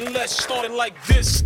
And let's start it like this.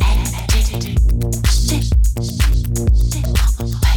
Activity. Shit. Shit.